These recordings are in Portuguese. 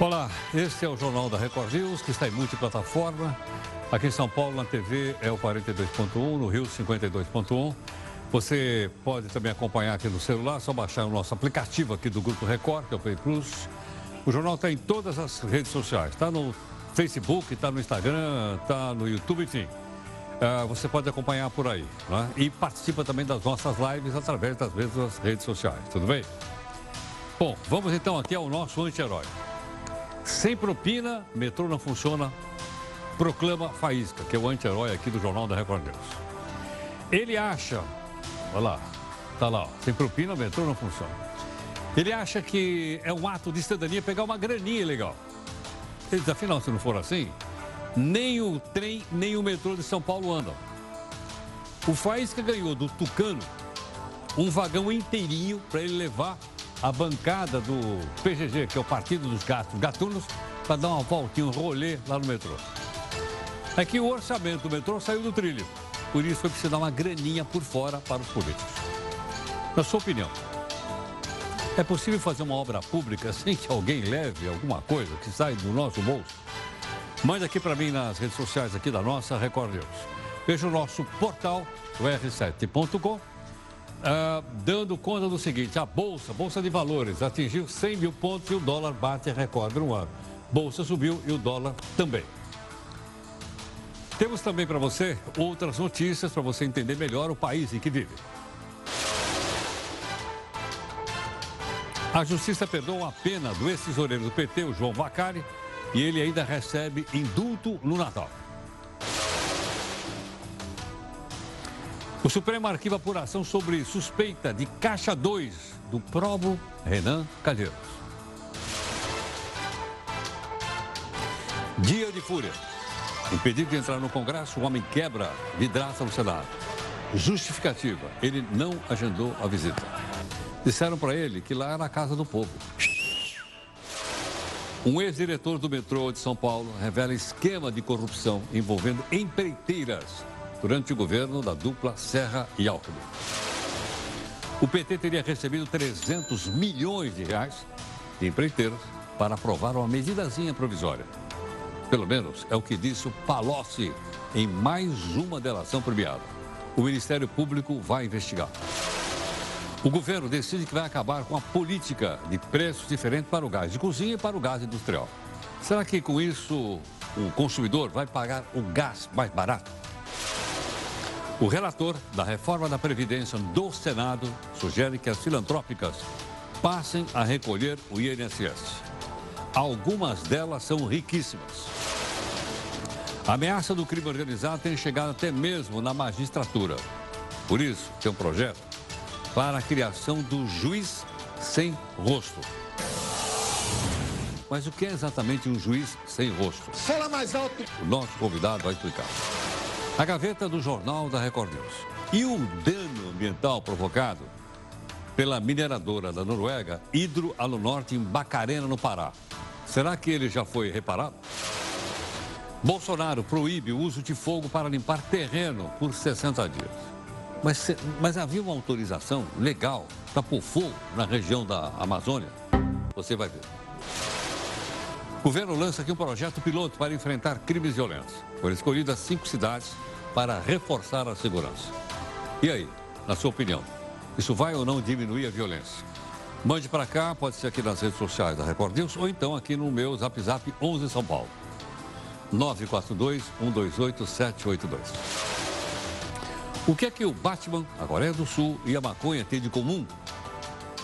Olá, este é o Jornal da Record News, que está em multiplataforma. Aqui em São Paulo, na TV, é o 42.1, no Rio, 52.1. Você pode também acompanhar aqui no celular, só baixar o nosso aplicativo aqui do Grupo Record, que é o Play Plus. O jornal está em todas as redes sociais. Está no Facebook, está no Instagram, está no YouTube, enfim. Uh, você pode acompanhar por aí. Né? E participa também das nossas lives através das mesmas redes sociais. Tudo bem? Bom, vamos então aqui ao nosso anti-herói. Sem propina, metrô não funciona, proclama Faísca, que é o anti-herói aqui do Jornal da Record News. Ele acha, olha lá, tá lá, ó, sem propina, metrô não funciona. Ele acha que é um ato de cidadania pegar uma graninha legal. Ele diz, afinal, se não for assim, nem o trem, nem o metrô de São Paulo andam. O Faísca ganhou do Tucano um vagão inteirinho para ele levar a bancada do PGG, que é o Partido dos Gatos Gatunos, para dar uma voltinha, um rolê lá no metrô. É que o orçamento do metrô saiu do trilho. Por isso foi preciso dar uma graninha por fora para os políticos. Na sua opinião, é possível fazer uma obra pública sem que alguém leve alguma coisa que sai do nosso bolso? Mande aqui para mim nas redes sociais aqui da nossa Record News. Veja o nosso portal, o r7.com Uh, dando conta do seguinte: a Bolsa, Bolsa de Valores, atingiu 100 mil pontos e o dólar bate recorde no ano. Bolsa subiu e o dólar também. Temos também para você outras notícias para você entender melhor o país em que vive. A Justiça perdoa a pena do ex-tesoureiro do PT, o João Vacari, e ele ainda recebe indulto no Natal. O Supremo arquiva apuração sobre suspeita de Caixa 2 do probo Renan Calheiros. Dia de fúria. Impedido de entrar no Congresso, o homem quebra vidraça no Senado. Justificativa, ele não agendou a visita. Disseram para ele que lá era a casa do povo. Um ex-diretor do metrô de São Paulo revela esquema de corrupção envolvendo empreiteiras durante o governo da dupla Serra e Alckmin. O PT teria recebido 300 milhões de reais de empreiteiros para aprovar uma medidazinha provisória. Pelo menos é o que disse o Palocci em mais uma delação premiada. O Ministério Público vai investigar. O governo decide que vai acabar com a política de preços diferentes para o gás de cozinha e para o gás industrial. Será que com isso o consumidor vai pagar o gás mais barato? O relator da reforma da Previdência do Senado sugere que as filantrópicas passem a recolher o INSS. Algumas delas são riquíssimas. A ameaça do crime organizado tem chegado até mesmo na magistratura. Por isso, tem um projeto para a criação do juiz sem rosto. Mas o que é exatamente um juiz sem rosto? Fala mais alto. O nosso convidado vai explicar. A gaveta do Jornal da Record News. E o dano ambiental provocado pela mineradora da Noruega, Hidro Alunorte, em Bacarena, no Pará. Será que ele já foi reparado? Bolsonaro proíbe o uso de fogo para limpar terreno por 60 dias. Mas, mas havia uma autorização legal para pôr fogo na região da Amazônia? Você vai ver. O governo lança aqui um projeto piloto para enfrentar crimes violentos. Foram escolhidas cinco cidades para reforçar a segurança. E aí, na sua opinião, isso vai ou não diminuir a violência? Mande para cá, pode ser aqui nas redes sociais da Record News ou então aqui no meu Zap Zap 11 São Paulo. 942-128-782. O que é que o Batman, a Coreia do Sul e a maconha têm de comum?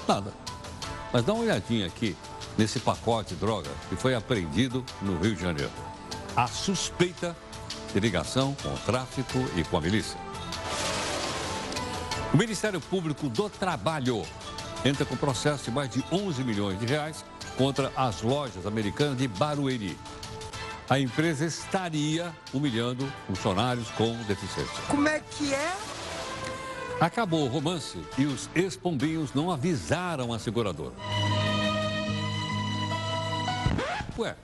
Nada. Mas dá uma olhadinha aqui nesse pacote de droga que foi apreendido no Rio de Janeiro. A suspeita de ligação com o tráfico e com a milícia. O Ministério Público do Trabalho entra com processo de mais de 11 milhões de reais contra as lojas americanas de Barueri. A empresa estaria humilhando funcionários com deficiência. Como é que é? Acabou o romance e os ex-pombinhos não avisaram a seguradora. Ué,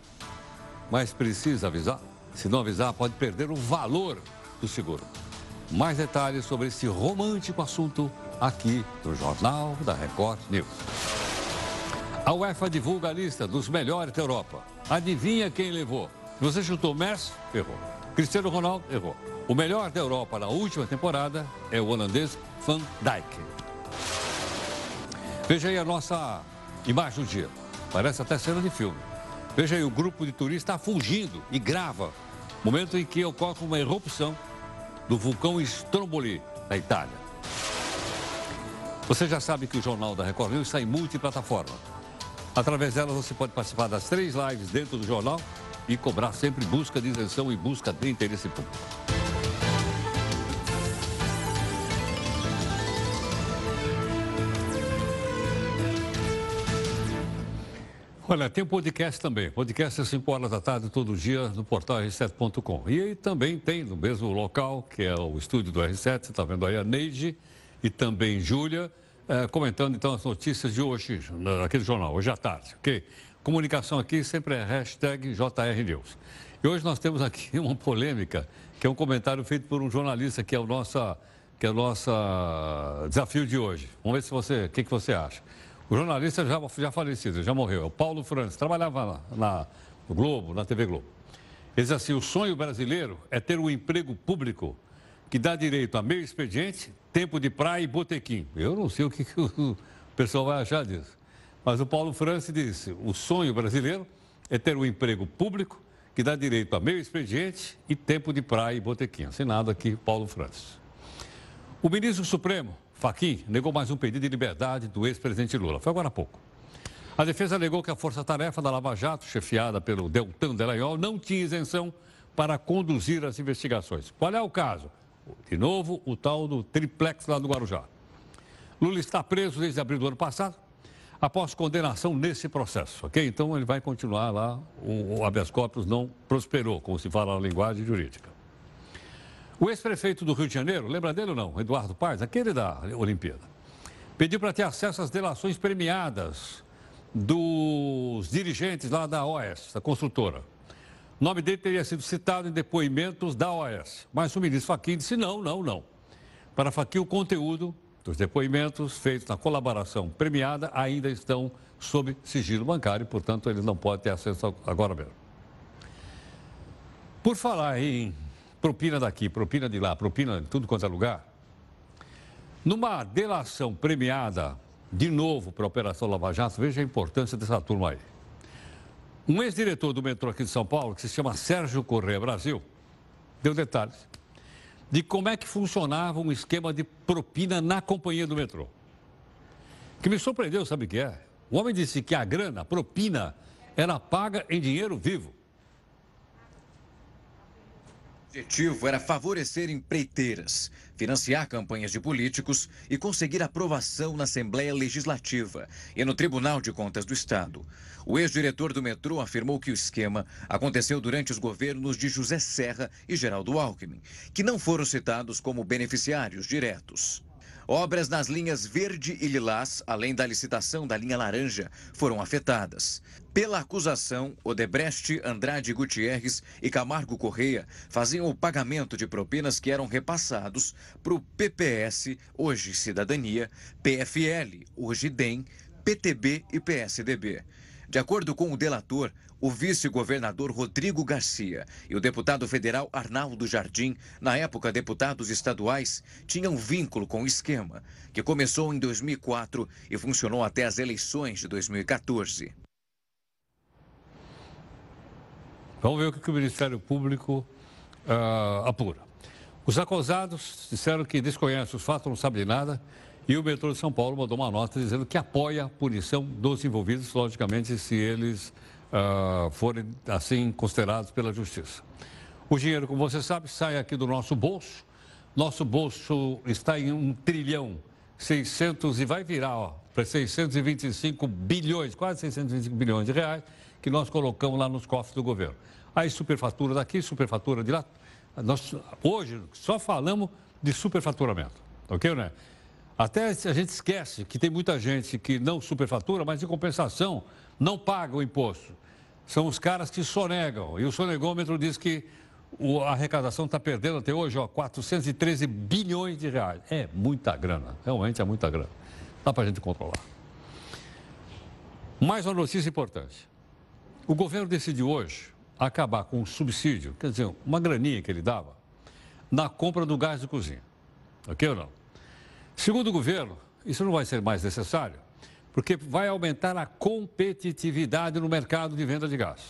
mas precisa avisar? Se não avisar, pode perder o valor do seguro. Mais detalhes sobre esse romântico assunto aqui no Jornal da Record News. A UEFA divulga a lista dos melhores da Europa. Adivinha quem levou? Você chutou Messi? Errou. Cristiano Ronaldo? Errou. O melhor da Europa na última temporada é o holandês Van Dijk. Veja aí a nossa imagem do dia. Parece até cena de filme. Veja aí, o grupo de turistas está fugindo e grava. Momento em que ocorre uma erupção do vulcão Stromboli, na Itália. Você já sabe que o Jornal da Record News está em multiplataforma. Através dela você pode participar das três lives dentro do jornal e cobrar sempre busca de isenção e busca de interesse público. Olha, tem um podcast também. Podcast às 5 horas da tarde, todo dia, no portal r7.com. E aí também tem, no mesmo local, que é o estúdio do R7, você está vendo aí a Neide e também Júlia, eh, comentando então as notícias de hoje, naquele jornal, hoje à tarde, ok? Comunicação aqui sempre é hashtag JRNews. E hoje nós temos aqui uma polêmica, que é um comentário feito por um jornalista, que é o nosso, que é o nosso desafio de hoje. Vamos ver se você, o que, que você acha. O jornalista já, já falecido, já morreu, é o Paulo Francis, trabalhava na, na, Globo, na TV Globo. Ele diz assim, o sonho brasileiro é ter um emprego público que dá direito a meio expediente, tempo de praia e botequim. Eu não sei o que, que o pessoal vai achar disso. Mas o Paulo Francis disse, o sonho brasileiro é ter um emprego público que dá direito a meio expediente e tempo de praia e botequim. Assinado aqui, Paulo Francis. O ministro Supremo, Faquim negou mais um pedido de liberdade do ex-presidente Lula. Foi agora há pouco. A defesa alegou que a força-tarefa da Lava Jato, chefiada pelo Deltan Delagnol, não tinha isenção para conduzir as investigações. Qual é o caso? De novo, o tal do triplex lá do Guarujá. Lula está preso desde abril do ano passado, após condenação nesse processo, ok? Então ele vai continuar lá, o habeas corpus não prosperou, como se fala na linguagem jurídica. O ex-prefeito do Rio de Janeiro, lembra dele ou não? Eduardo Paes, aquele da Olimpíada. Pediu para ter acesso às delações premiadas dos dirigentes lá da OS, da construtora. O nome dele teria sido citado em depoimentos da OS. Mas o ministro Fachin disse não, não, não. Para Fachin, o conteúdo dos depoimentos feitos na colaboração premiada ainda estão sob sigilo bancário, portanto, ele não pode ter acesso agora mesmo. Por falar em propina daqui, propina de lá, propina de tudo quanto é lugar. Numa delação premiada, de novo para a Operação Lava Jato, veja a importância dessa turma aí. Um ex-diretor do metrô aqui de São Paulo, que se chama Sérgio Correia Brasil, deu detalhes de como é que funcionava um esquema de propina na companhia do metrô. Que me surpreendeu, sabe o que é? O homem disse que a grana, a propina, era paga em dinheiro vivo objetivo era favorecer empreiteiras, financiar campanhas de políticos e conseguir aprovação na Assembleia Legislativa e no Tribunal de Contas do Estado. O ex-diretor do metrô afirmou que o esquema aconteceu durante os governos de José Serra e Geraldo Alckmin, que não foram citados como beneficiários diretos. Obras nas linhas verde e lilás, além da licitação da linha laranja, foram afetadas. Pela acusação, Odebrecht, Andrade Gutierrez e Camargo Correia faziam o pagamento de propinas que eram repassados para o PPS, hoje Cidadania, PFL, hoje DEM, PTB e PSDB. De acordo com o delator, o vice-governador Rodrigo Garcia e o deputado federal Arnaldo Jardim, na época deputados estaduais, tinham vínculo com o esquema, que começou em 2004 e funcionou até as eleições de 2014. Vamos ver o que o Ministério Público uh, apura. Os acusados disseram que desconhecem os fatos, não sabem de nada e o metrô de São Paulo mandou uma nota dizendo que apoia a punição dos envolvidos, logicamente, se eles uh, forem assim considerados pela justiça. O dinheiro, como você sabe, sai aqui do nosso bolso. Nosso bolso está em um trilhão 600 e vai virar para 625 bilhões, quase 625 bilhões de reais, que nós colocamos lá nos cofres do governo. Aí superfatura daqui, superfatura de lá. Nós, hoje só falamos de superfaturamento, ok, né? Até a gente esquece que tem muita gente que não superfatura, mas em compensação não paga o imposto. São os caras que sonegam. E o sonegômetro diz que a arrecadação está perdendo até hoje ó, 413 bilhões de reais. É muita grana, realmente é muita grana. Dá para a gente controlar. Mais uma notícia importante. O governo decidiu hoje acabar com o subsídio, quer dizer, uma graninha que ele dava, na compra do gás de cozinha. Ok ou não? Segundo o governo, isso não vai ser mais necessário, porque vai aumentar a competitividade no mercado de venda de gás.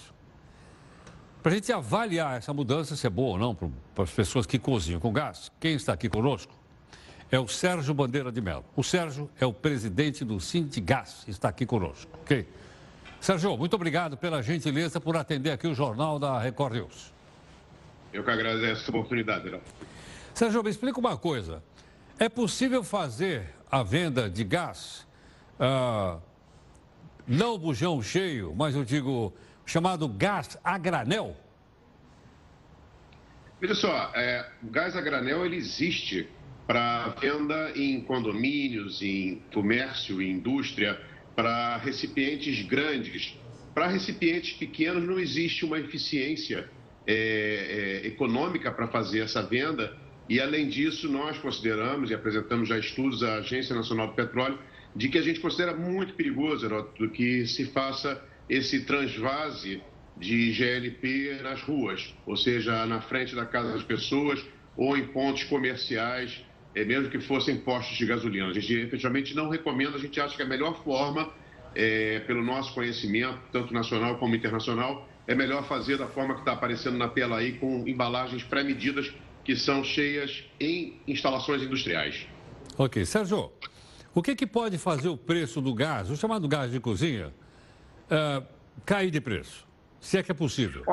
Para a gente avaliar essa mudança, se é boa ou não para as pessoas que cozinham com gás, quem está aqui conosco é o Sérgio Bandeira de Mello. O Sérgio é o presidente do Sindigás, está aqui conosco, ok? Sérgio, muito obrigado pela gentileza por atender aqui o Jornal da Record News. Eu que agradeço a oportunidade, Não. Sérgio, me explica uma coisa. É possível fazer a venda de gás, ah, não bujão cheio, mas eu digo chamado gás a granel? Veja só, é, o gás a granel ele existe para venda em condomínios, em comércio, em indústria, para recipientes grandes. Para recipientes pequenos não existe uma eficiência é, é, econômica para fazer essa venda. E, além disso, nós consideramos e apresentamos já estudos à Agência Nacional do Petróleo de que a gente considera muito perigoso, Heródoto, que se faça esse transvase de GLP nas ruas, ou seja, na frente da casa das pessoas ou em pontos comerciais é, mesmo que fossem postos de gasolina. A gente efetivamente não recomenda, a gente acha que a melhor forma, é, pelo nosso conhecimento, tanto nacional como internacional, é melhor fazer da forma que está aparecendo na tela aí, com embalagens pré-medidas que são cheias em instalações industriais. Ok. Sérgio, o que, que pode fazer o preço do gás, o chamado gás de cozinha, uh, cair de preço? Se é que é possível.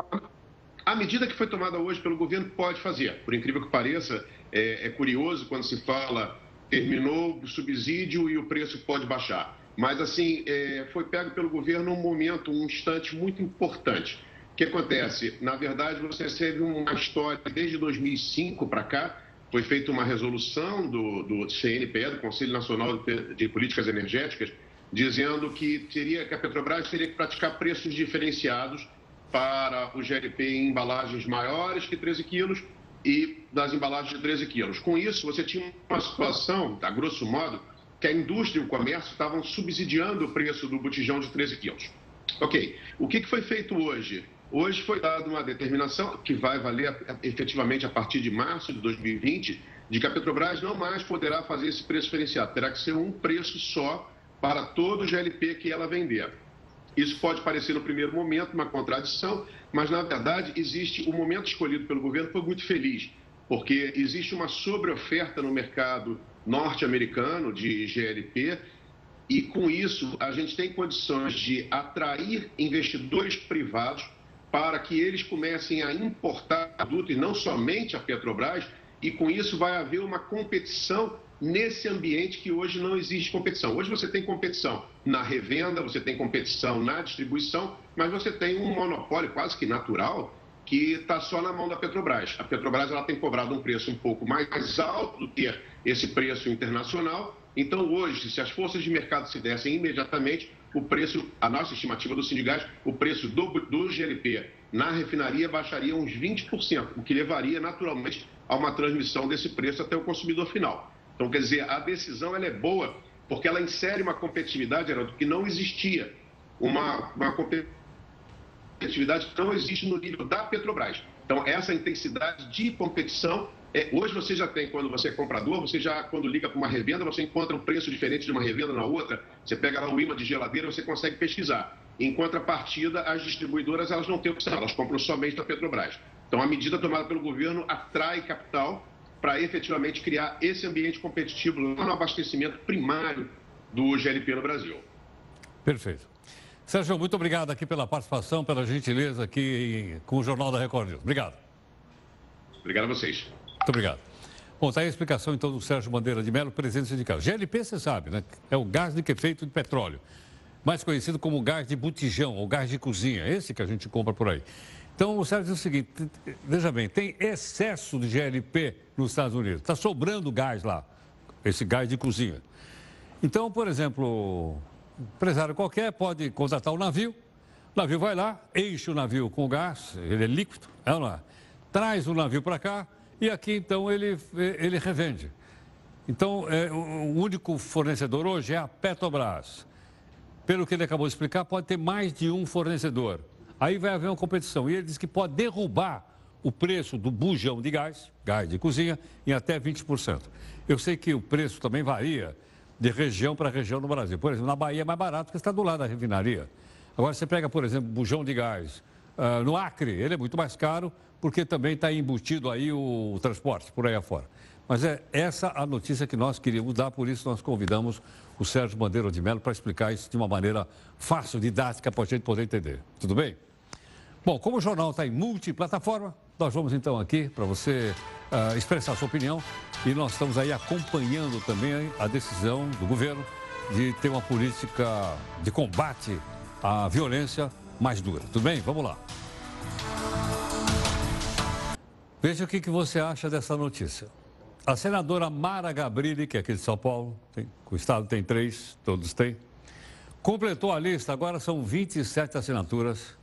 A medida que foi tomada hoje pelo governo pode fazer. Por incrível que pareça, é, é curioso quando se fala terminou o subsídio e o preço pode baixar. Mas, assim, é, foi pego pelo governo um momento, um instante muito importante. O que acontece? Na verdade, você teve uma história desde 2005 para cá, foi feita uma resolução do, do CNPE, do Conselho Nacional de Políticas Energéticas, dizendo que, teria, que a Petrobras teria que praticar preços diferenciados para o GLP em embalagens maiores que 13 quilos e das embalagens de 13 quilos. Com isso, você tinha uma situação, a grosso modo, que a indústria e o comércio estavam subsidiando o preço do botijão de 13 quilos. Ok, o que foi feito hoje? Hoje foi dada uma determinação que vai valer efetivamente a partir de março de 2020, de que a Petrobras não mais poderá fazer esse preço diferenciado, terá que ser um preço só para todo o GLP que ela vender. Isso pode parecer no primeiro momento uma contradição, mas na verdade existe o momento escolhido pelo governo foi muito feliz, porque existe uma sobreoferta no mercado norte-americano de GLP e com isso a gente tem condições de atrair investidores privados para que eles comecem a importar produto e não somente a Petrobras e com isso vai haver uma competição nesse ambiente que hoje não existe competição. Hoje você tem competição na revenda, você tem competição na distribuição, mas você tem um monopólio quase que natural que está só na mão da Petrobras. A Petrobras ela tem cobrado um preço um pouco mais alto do que esse preço internacional. Então, hoje, se as forças de mercado se dessem imediatamente, o preço, a nossa estimativa do Sindigás, o preço do, do GLP na refinaria baixaria uns 20%, o que levaria naturalmente a uma transmissão desse preço até o consumidor final. Então, quer dizer, a decisão ela é boa porque ela insere uma competitividade, Geraldo, que não existia. Uma, uma competitividade que não existe no nível da Petrobras. Então, essa intensidade de competição, é, hoje você já tem, quando você é comprador, você já, quando liga para uma revenda, você encontra um preço diferente de uma revenda na outra, você pega lá o imã de geladeira, você consegue pesquisar. Em contrapartida, as distribuidoras elas não têm opção, elas compram somente da Petrobras. Então, a medida tomada pelo governo atrai capital para efetivamente criar esse ambiente competitivo no abastecimento primário do GLP no Brasil. Perfeito. Sérgio, muito obrigado aqui pela participação, pela gentileza aqui com o Jornal da Record News. Obrigado. Obrigado a vocês. Muito obrigado. Bom, está aí a explicação então do Sérgio Bandeira de Mello, presidente sindical. GLP, você sabe, né? É o gás de que é feito de petróleo, mais conhecido como gás de botijão ou gás de cozinha, esse que a gente compra por aí. Então, o Sérgio diz o seguinte: veja bem, tem excesso de GLP nos Estados Unidos, está sobrando gás lá, esse gás de cozinha. Então, por exemplo, empresário qualquer pode contratar um navio, o navio vai lá, enche o navio com gás, ele é líquido, é lá, traz o navio para cá e aqui então ele, ele revende. Então, é, o único fornecedor hoje é a Petrobras. pelo que ele acabou de explicar, pode ter mais de um fornecedor. Aí vai haver uma competição. E ele diz que pode derrubar o preço do bujão de gás, gás de cozinha, em até 20%. Eu sei que o preço também varia de região para região no Brasil. Por exemplo, na Bahia é mais barato porque está do lado da refinaria. Agora, você pega, por exemplo, bujão de gás uh, no Acre, ele é muito mais caro porque também está embutido aí o, o transporte por aí afora. Mas é essa a notícia que nós queríamos dar, por isso nós convidamos o Sérgio Bandeira de Mello para explicar isso de uma maneira fácil, didática, para a gente poder entender. Tudo bem? Bom, como o jornal está em multiplataforma, nós vamos então aqui para você uh, expressar sua opinião e nós estamos aí acompanhando também a decisão do governo de ter uma política de combate à violência mais dura. Tudo bem? Vamos lá. Veja o que, que você acha dessa notícia. A senadora Mara Gabrilli, que é aqui de São Paulo, tem, o Estado tem três, todos têm, completou a lista, agora são 27 assinaturas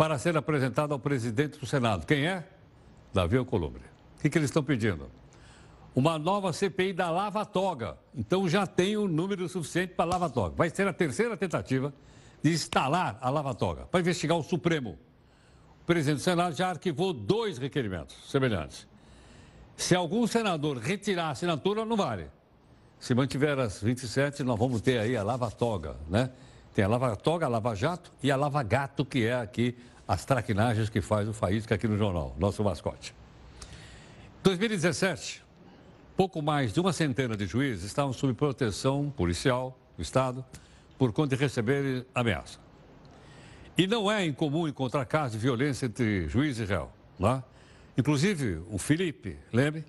para ser apresentada ao presidente do Senado. Quem é? Davi Alcolumbre. O que, que eles estão pedindo? Uma nova CPI da Lava Toga. Então já tem o um número suficiente para a Lava Toga. Vai ser a terceira tentativa de instalar a Lava Toga para investigar o Supremo. O presidente do Senado já arquivou dois requerimentos semelhantes. Se algum senador retirar a assinatura, não vale. Se mantiver as 27, nós vamos ter aí a Lava Toga, né? Tem a Lava Toga, a Lava Jato e a Lava Gato, que é aqui as traquinagens que faz o Faísca aqui no jornal, nosso mascote. 2017, pouco mais de uma centena de juízes estavam sob proteção policial do Estado por conta de receber ameaça. E não é incomum encontrar casos de violência entre juiz e réu. Lá. Inclusive, o Felipe, lembre,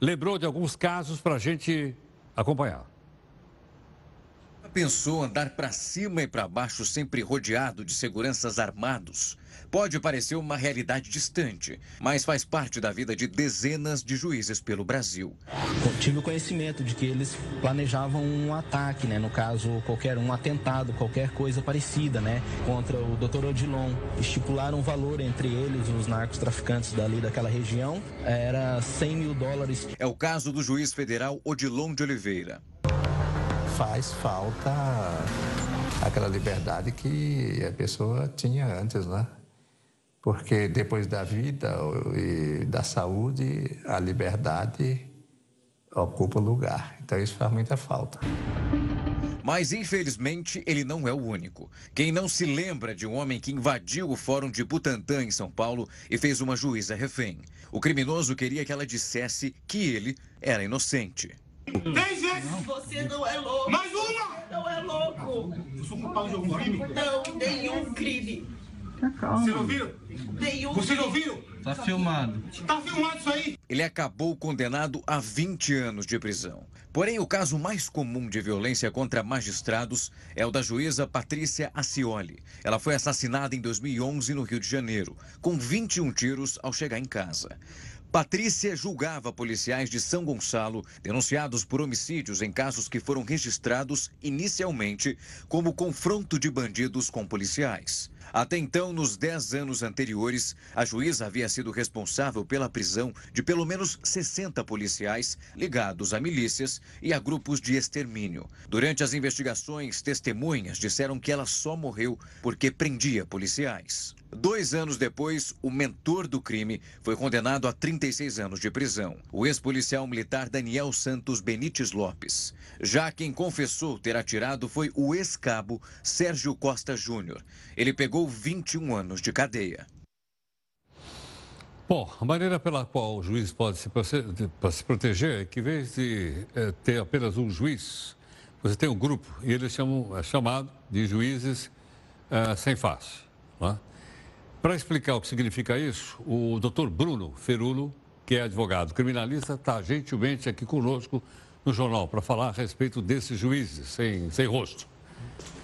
lembrou de alguns casos para a gente acompanhar. Pensou andar para cima e para baixo sempre rodeado de seguranças armados? Pode parecer uma realidade distante, mas faz parte da vida de dezenas de juízes pelo Brasil. tive o conhecimento de que eles planejavam um ataque, né? no caso, qualquer um atentado, qualquer coisa parecida, né? contra o Dr. Odilon. Estipularam um valor entre eles, os narcotraficantes dali daquela região, era 100 mil dólares. É o caso do juiz federal Odilon de Oliveira. Faz falta aquela liberdade que a pessoa tinha antes, né? porque depois da vida e da saúde, a liberdade ocupa lugar. Então isso faz muita falta. Mas, infelizmente, ele não é o único. Quem não se lembra de um homem que invadiu o Fórum de Butantã, em São Paulo, e fez uma juíza refém? O criminoso queria que ela dissesse que ele era inocente. Três vezes! Você não é louco! Mais uma! Não é louco! Eu sou culpado de algum crime? Não, nenhum crime. Vocês ouviram? Nenhum Vocês ouviram? Tá filmado. Tá filmado isso aí? Ele acabou condenado a 20 anos de prisão. Porém, o caso mais comum de violência contra magistrados é o da juíza Patrícia Acioli. Ela foi assassinada em 2011 no Rio de Janeiro, com 21 tiros ao chegar em casa. Patrícia julgava policiais de São Gonçalo denunciados por homicídios em casos que foram registrados inicialmente como confronto de bandidos com policiais. Até então, nos 10 anos anteriores, a juíza havia sido responsável pela prisão de pelo menos 60 policiais ligados a milícias e a grupos de extermínio. Durante as investigações, testemunhas disseram que ela só morreu porque prendia policiais. Dois anos depois, o mentor do crime foi condenado a 36 anos de prisão, o ex-policial militar Daniel Santos Benites Lopes. Já quem confessou ter atirado foi o ex-cabo Sérgio Costa Júnior. Ele pegou 21 anos de cadeia. Bom, a maneira pela qual o juiz pode se, se proteger é que, em vez de é, ter apenas um juiz, você tem um grupo, e eles chamam, é chamado de juízes é, sem face. Não é? Para explicar o que significa isso, o doutor Bruno Ferulo, que é advogado criminalista, está gentilmente aqui conosco no jornal para falar a respeito desses juízes sem, sem rosto.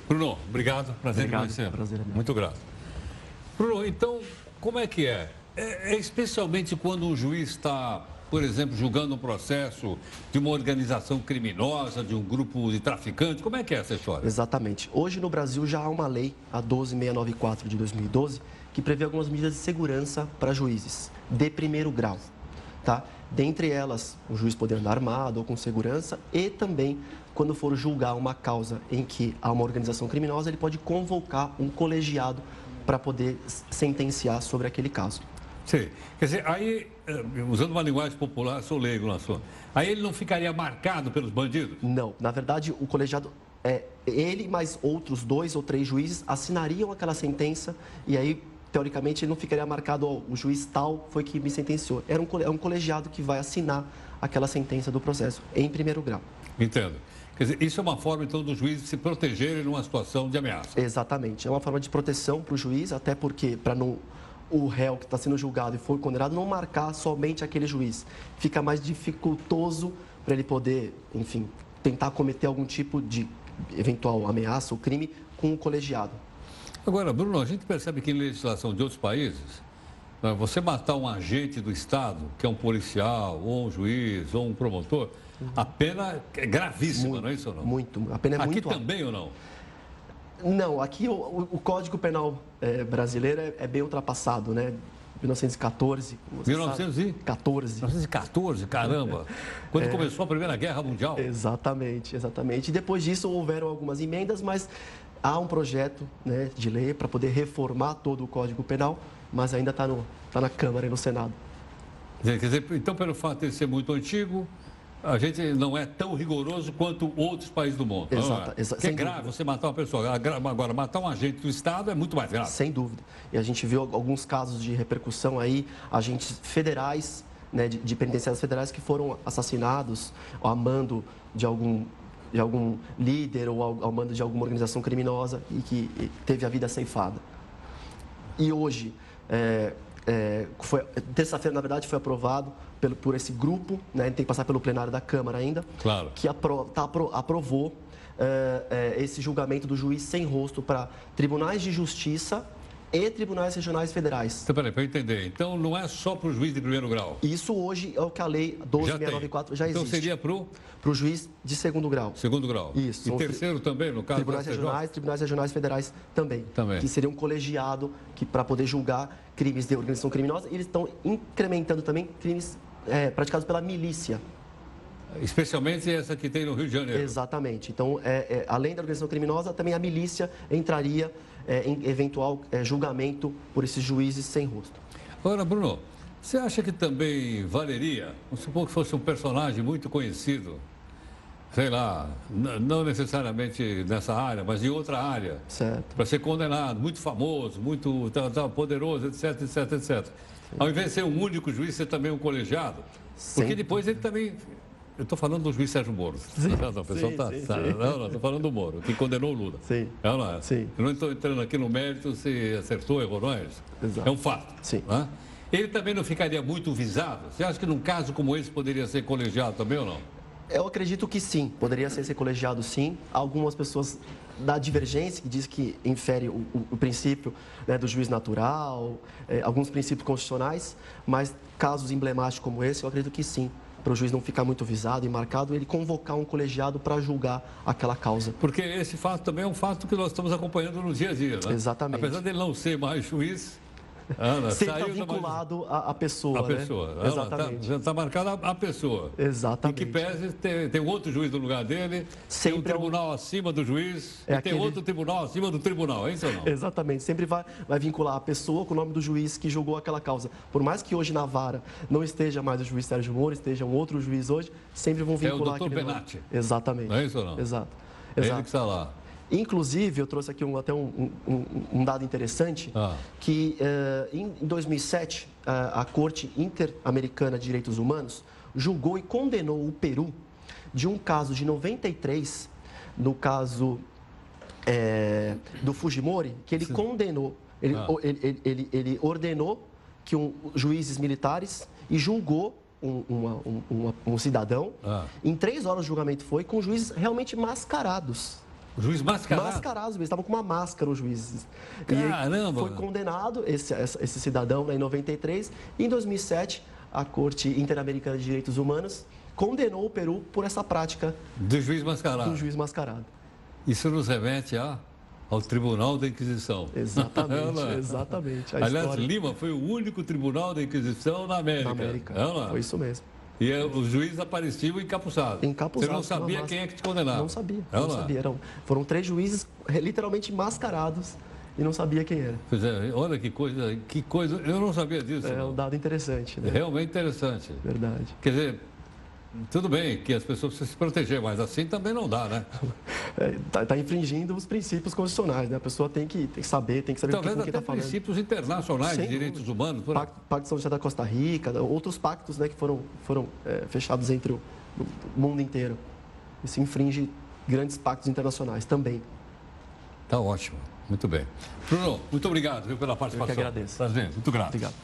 Bruno, obrigado, prazer obrigado, em conhecer. Prazer é Muito grato. Bruno, então, como é que é? é? É especialmente quando um juiz está, por exemplo, julgando um processo de uma organização criminosa, de um grupo de traficantes, como é que é essa história? Exatamente. Hoje no Brasil já há uma lei, a 12694 de 2012, que prevê algumas medidas de segurança para juízes de primeiro grau. Tá? Dentre elas, o juiz poder andar armado ou com segurança e também quando for julgar uma causa em que há uma organização criminosa, ele pode convocar um colegiado para poder sentenciar sobre aquele caso. Sim. Quer dizer, aí, eh, usando uma linguagem popular, sou leigo na sua. Aí ele não ficaria marcado pelos bandidos? Não. Na verdade, o colegiado, é, ele mais outros dois ou três juízes assinariam aquela sentença e aí, teoricamente, ele não ficaria marcado, ó, o juiz tal foi que me sentenciou. Era um, é um colegiado que vai assinar aquela sentença do processo, em primeiro grau. Entendo. Quer dizer, isso é uma forma, então, do juiz se proteger numa situação de ameaça. Exatamente. É uma forma de proteção para o juiz, até porque, para não o réu que está sendo julgado e for condenado não marcar somente aquele juiz. Fica mais dificultoso para ele poder, enfim, tentar cometer algum tipo de eventual ameaça ou crime com o colegiado. Agora, Bruno, a gente percebe que em legislação de outros países, né, você matar um agente do Estado, que é um policial, ou um juiz, ou um promotor, a pena é gravíssima, muito, não é isso ou não? Muito. A pena é Aqui muito também ou não? Não, aqui o, o Código Penal é, brasileiro é, é, bem ultrapassado, né? 1914. 1914? 1914, caramba! Quando é, começou a Primeira Guerra Mundial. Exatamente, exatamente. E depois disso houveram algumas emendas, mas há um projeto né, de lei para poder reformar todo o Código Penal, mas ainda está tá na Câmara e no Senado. Quer dizer, então, pelo fato de ser muito antigo, a gente não é tão rigoroso quanto outros países do mundo. Exato. É? Exa é grave dúvida. você matar uma pessoa. Agora, matar um agente do Estado é muito mais grave. Sem dúvida. E a gente viu alguns casos de repercussão aí, agentes federais, né, de, de penitenciários federais que foram assassinados a mando de algum de algum líder ou ao, ao mando de alguma organização criminosa e que teve a vida ceifada. E hoje, é, é, terça-feira, na verdade, foi aprovado pelo, por esse grupo, né, tem que passar pelo plenário da Câmara ainda, claro. que apro, tá, aprovou é, é, esse julgamento do juiz sem rosto para tribunais de justiça e tribunais regionais federais. Então, peraí, para eu entender. Então, não é só para o juiz de primeiro grau? Isso hoje é o que a lei 12694 já, já então, existe. Então, seria para o... Para o juiz de segundo grau. Segundo grau. Isso. E terceiro também, no caso Tribunais regionais, tribunais regionais federais também. Também. Que seria um colegiado que para poder julgar crimes de organização criminosa. E eles estão incrementando também crimes é, praticados pela milícia. Especialmente essa que tem no Rio de Janeiro. Exatamente. Então, é, é, além da organização criminosa, também a milícia entraria é, em eventual é, julgamento por esses juízes sem rosto. Agora, Bruno, você acha que também valeria, vamos supor que fosse um personagem muito conhecido, sei lá, não necessariamente nessa área, mas em outra área, para ser condenado, muito famoso, muito tá, tá, poderoso, etc, etc, etc. Ao invés de ser um único juiz, ser também um colegiado. Porque depois ele também eu estou falando do juiz Sérgio Moro. Sim, não, não, o pessoal está. Tá, tá não, não, estou falando do Moro, que condenou o Lula. Sim. Não, não, sim. Eu não estou entrando aqui no mérito se acertou, errou, não é. É um fato. Sim. Né? Ele também não ficaria muito visado? Você acha que num caso como esse poderia ser colegiado também ou não? Eu acredito que sim, poderia ser, colegiado sim. Algumas pessoas da divergência, que diz que infere o, o, o princípio né, do juiz natural, é, alguns princípios constitucionais, mas casos emblemáticos como esse, eu acredito que sim para o juiz não ficar muito visado e marcado, ele convocar um colegiado para julgar aquela causa. Porque esse fato também é um fato que nós estamos acompanhando no dia a dia, né? Exatamente. Apesar dele não ser mais juiz, Ana, Sempre está vinculado à pessoa. A né? pessoa. Exatamente. Está tá marcada a pessoa. Exatamente. Em que pese tem, tem outro juiz no lugar dele, Sempre tem um tribunal é um... acima do juiz é e aquele... tem outro tribunal acima do tribunal, é isso ou não? Exatamente. Sempre vai, vai vincular a pessoa com o nome do juiz que julgou aquela causa. Por mais que hoje na vara não esteja mais o juiz Sérgio Moro, esteja um outro juiz hoje, sempre vão vincular. É o doutor Benatti. Exatamente. Não é isso ou não? Exato. É Exato. ele que está lá. Inclusive, eu trouxe aqui um, até um, um, um, dado interessante, ah. que uh, em 2007, uh, a Corte Interamericana de Direitos Humanos julgou e condenou o Peru de um caso de 93, no caso é, do Fujimori, que ele Sim. condenou, ele, ah. ele, ele, ele, ordenou que um, juízes militares e julgou um, uma, um, um cidadão. Ah. Em três horas o julgamento foi com juízes realmente mascarados. O juiz mascarado? Mascarados, eles estavam com uma máscara, os juízes. Caramba! E foi condenado esse, esse cidadão né, em 93. E em 2007, a Corte Interamericana de Direitos Humanos condenou o Peru por essa prática. Do juiz mascarado? Do juiz mascarado. Isso nos remete a ao Tribunal da Inquisição. Exatamente, exatamente. Aliás, história... Lima foi o único tribunal da Inquisição na América. Na América. Foi isso mesmo. E eh, os juízes apareciam encapuçados. Encapuzados. Você não sabia quem é que te condenava. Não sabia. É não não é? sabia. Eram, foram três juízes literalmente mascarados e não sabia quem era. Pois é, olha que coisa, que coisa. Eu não sabia disso. É um dado interessante, É né? realmente interessante. Verdade. Quer dizer, tudo bem que as pessoas precisam se proteger, mas assim também não dá, né? Está tá infringindo os princípios constitucionais, né? A pessoa tem que, tem que saber, tem que saber Talvez quem até está falando. princípios internacionais de direitos humanos. Por... Pacto, Pacto de São José da Costa Rica, outros pactos né, que foram, foram é, fechados entre o, o mundo inteiro. Isso infringe grandes pactos internacionais também. Tá ótimo, muito bem. Bruno, muito obrigado viu, pela participação. agradeço. Prazer, muito grato. Obrigado.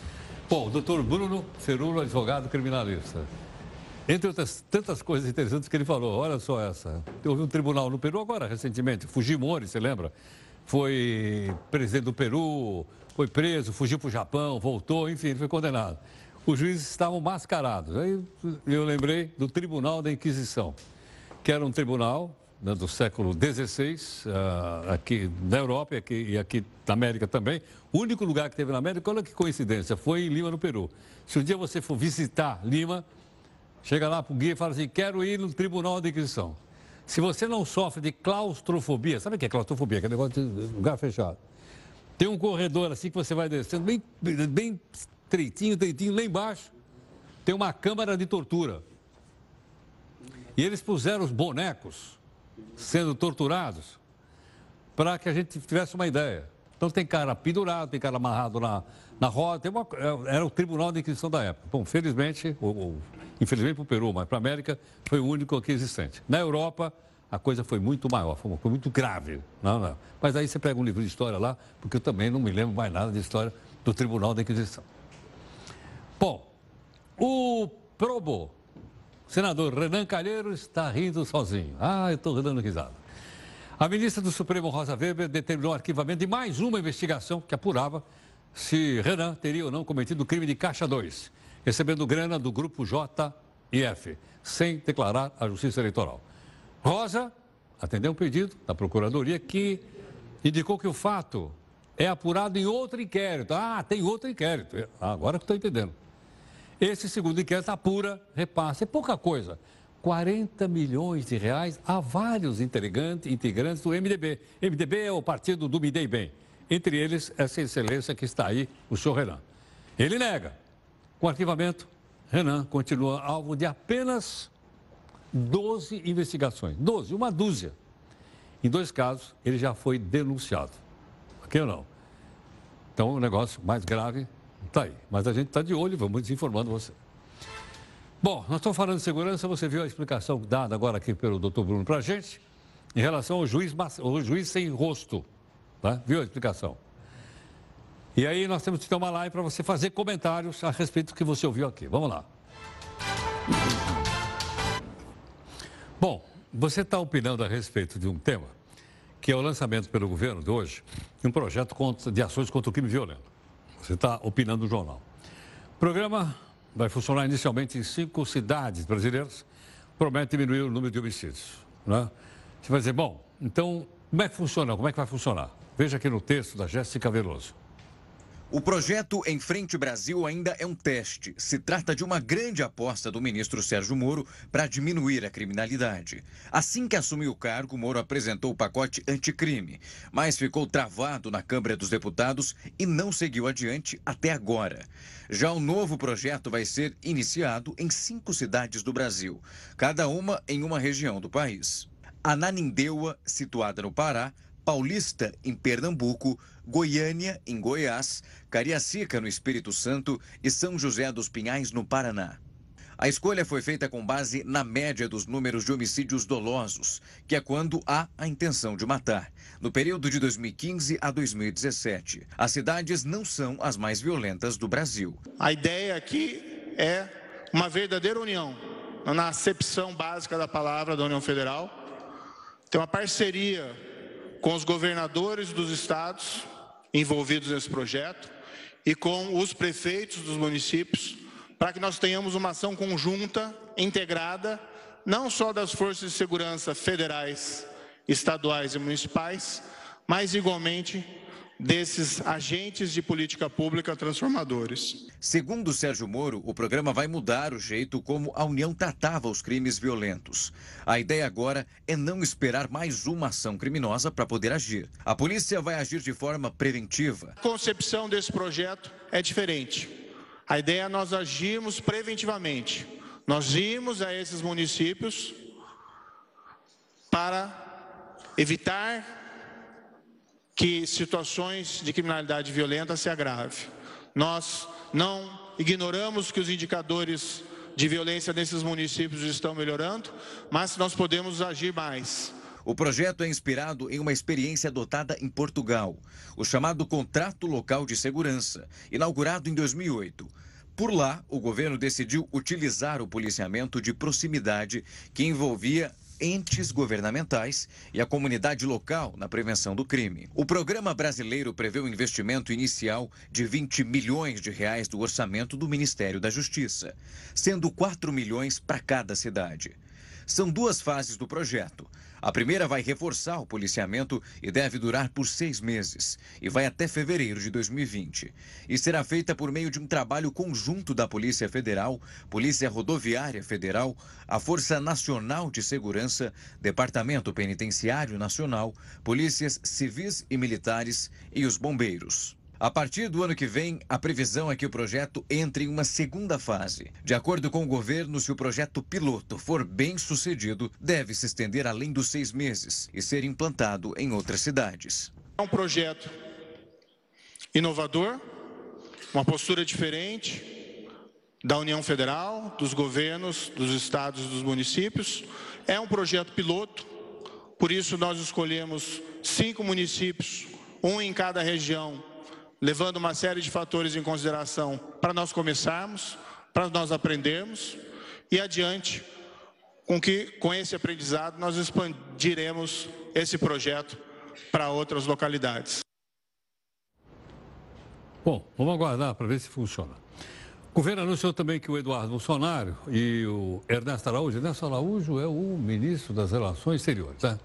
Bom, doutor Bruno Ferulo, advogado criminalista. Entre outras tantas coisas interessantes que ele falou, olha só essa. Houve um tribunal no Peru agora, recentemente, Fujimori, você lembra? Foi presidente do Peru, foi preso, fugiu para o Japão, voltou, enfim, ele foi condenado. Os juízes estavam mascarados. Aí eu lembrei do Tribunal da Inquisição, que era um tribunal né, do século XVI, ah, aqui na Europa e aqui, e aqui na América também. O único lugar que teve na América, olha que coincidência, foi em Lima, no Peru. Se um dia você for visitar Lima, chega lá para o guia e fala assim, quero ir no Tribunal da Inquisição. Se você não sofre de claustrofobia, sabe o que é claustrofobia? Que é negócio de lugar fechado. Tem um corredor assim que você vai descendo, bem, bem estreitinho, estreitinho, lá embaixo. Tem uma câmara de tortura. E eles puseram os bonecos sendo torturados para que a gente tivesse uma ideia. Então tem cara pendurado, tem cara amarrado na, na roda, uma- era o Tribunal de Inquisição da época. Bom, felizmente, ou, ou, infelizmente para o Peru, mas para a América foi o único aqui existente. Na Europa, a coisa foi muito maior, foi coisa muito grave. Não, não. Mas aí você pega um livro de história lá, porque eu também não me lembro mais nada de história do Tribunal da Inquisição. Bom, o Probo, senador Renan Calheiro, está rindo sozinho. Ah, eu estou dando risada. A ministra do Supremo, Rosa Weber, determinou o arquivamento de mais uma investigação que apurava se Renan teria ou não cometido o crime de Caixa 2, recebendo grana do grupo JF, sem declarar à Justiça Eleitoral. Rosa atendeu um pedido da Procuradoria que indicou que o fato é apurado em outro inquérito. Ah, tem outro inquérito. Ah, Agora que estou entendendo. Esse segundo inquérito apura repasse. É pouca coisa. 40 milhões de reais a vários integrantes, integrantes do MDB. MDB é o partido do Me Dei Bem. Entre eles, essa excelência que está aí, o senhor Renan. Ele nega. Com arquivamento, Renan continua alvo de apenas 12 investigações. 12, uma dúzia. Em dois casos, ele já foi denunciado. Ok ou não? Então, o negócio mais grave está aí. Mas a gente está de olho, vamos informando você. Bom, nós estamos falando de segurança, você viu a explicação dada agora aqui pelo doutor Bruno para a gente, em relação ao juiz, ao juiz sem rosto. Tá? Viu a explicação? E aí nós temos que ter uma live para você fazer comentários a respeito do que você ouviu aqui. Vamos lá. Bom, você está opinando a respeito de um tema que é o lançamento pelo governo de hoje de um projeto de ações contra o crime violento. Você está opinando no jornal. O programa vai funcionar inicialmente em cinco cidades brasileiras, promete diminuir o número de homicídios. Né? Você vai dizer, bom, então como é que funciona? Como é que vai funcionar? Veja aqui no texto da Jéssica Veloso. O projeto Em Frente Brasil ainda é um teste. Se trata de uma grande aposta do ministro Sérgio Moro para diminuir a criminalidade. Assim que assumiu o cargo, Moro apresentou o pacote anticrime, mas ficou travado na Câmara dos Deputados e não seguiu adiante até agora. Já o novo projeto vai ser iniciado em cinco cidades do Brasil, cada uma em uma região do país. Ananindeua, situada no Pará, Paulista, em Pernambuco, Goiânia, em Goiás, Cariacica, no Espírito Santo e São José dos Pinhais, no Paraná. A escolha foi feita com base na média dos números de homicídios dolosos, que é quando há a intenção de matar. No período de 2015 a 2017, as cidades não são as mais violentas do Brasil. A ideia aqui é uma verdadeira união, na acepção básica da palavra da União Federal. Tem uma parceria com os governadores dos estados envolvidos nesse projeto e com os prefeitos dos municípios, para que nós tenhamos uma ação conjunta, integrada, não só das forças de segurança federais, estaduais e municipais, mas igualmente desses agentes de política pública transformadores. Segundo Sérgio Moro, o programa vai mudar o jeito como a União tratava os crimes violentos. A ideia agora é não esperar mais uma ação criminosa para poder agir. A polícia vai agir de forma preventiva. A concepção desse projeto é diferente. A ideia é nós agirmos preventivamente. Nós irmos a esses municípios para evitar que situações de criminalidade violenta se agravem. Nós não ignoramos que os indicadores de violência nesses municípios estão melhorando, mas nós podemos agir mais. O projeto é inspirado em uma experiência adotada em Portugal, o chamado Contrato Local de Segurança, inaugurado em 2008. Por lá, o governo decidiu utilizar o policiamento de proximidade que envolvia entes governamentais e a comunidade local na prevenção do crime. O programa brasileiro prevê um investimento inicial de 20 milhões de reais do orçamento do Ministério da Justiça, sendo 4 milhões para cada cidade. São duas fases do projeto. A primeira vai reforçar o policiamento e deve durar por seis meses e vai até fevereiro de 2020. E será feita por meio de um trabalho conjunto da Polícia Federal, Polícia Rodoviária Federal, a Força Nacional de Segurança, Departamento Penitenciário Nacional, polícias civis e militares e os bombeiros. A partir do ano que vem, a previsão é que o projeto entre em uma segunda fase. De acordo com o governo, se o projeto piloto for bem sucedido, deve se estender além dos seis meses e ser implantado em outras cidades. É um projeto inovador, uma postura diferente da União Federal, dos governos, dos estados dos municípios. É um projeto piloto, por isso nós escolhemos cinco municípios, um em cada região levando uma série de fatores em consideração para nós começarmos, para nós aprendermos e adiante com que com esse aprendizado nós expandiremos esse projeto para outras localidades. Bom, vamos aguardar para ver se funciona. O governo anunciou também que o Eduardo Bolsonaro e o Ernesto Araújo, Ernesto Araújo é o ministro das Relações Exteriores, né?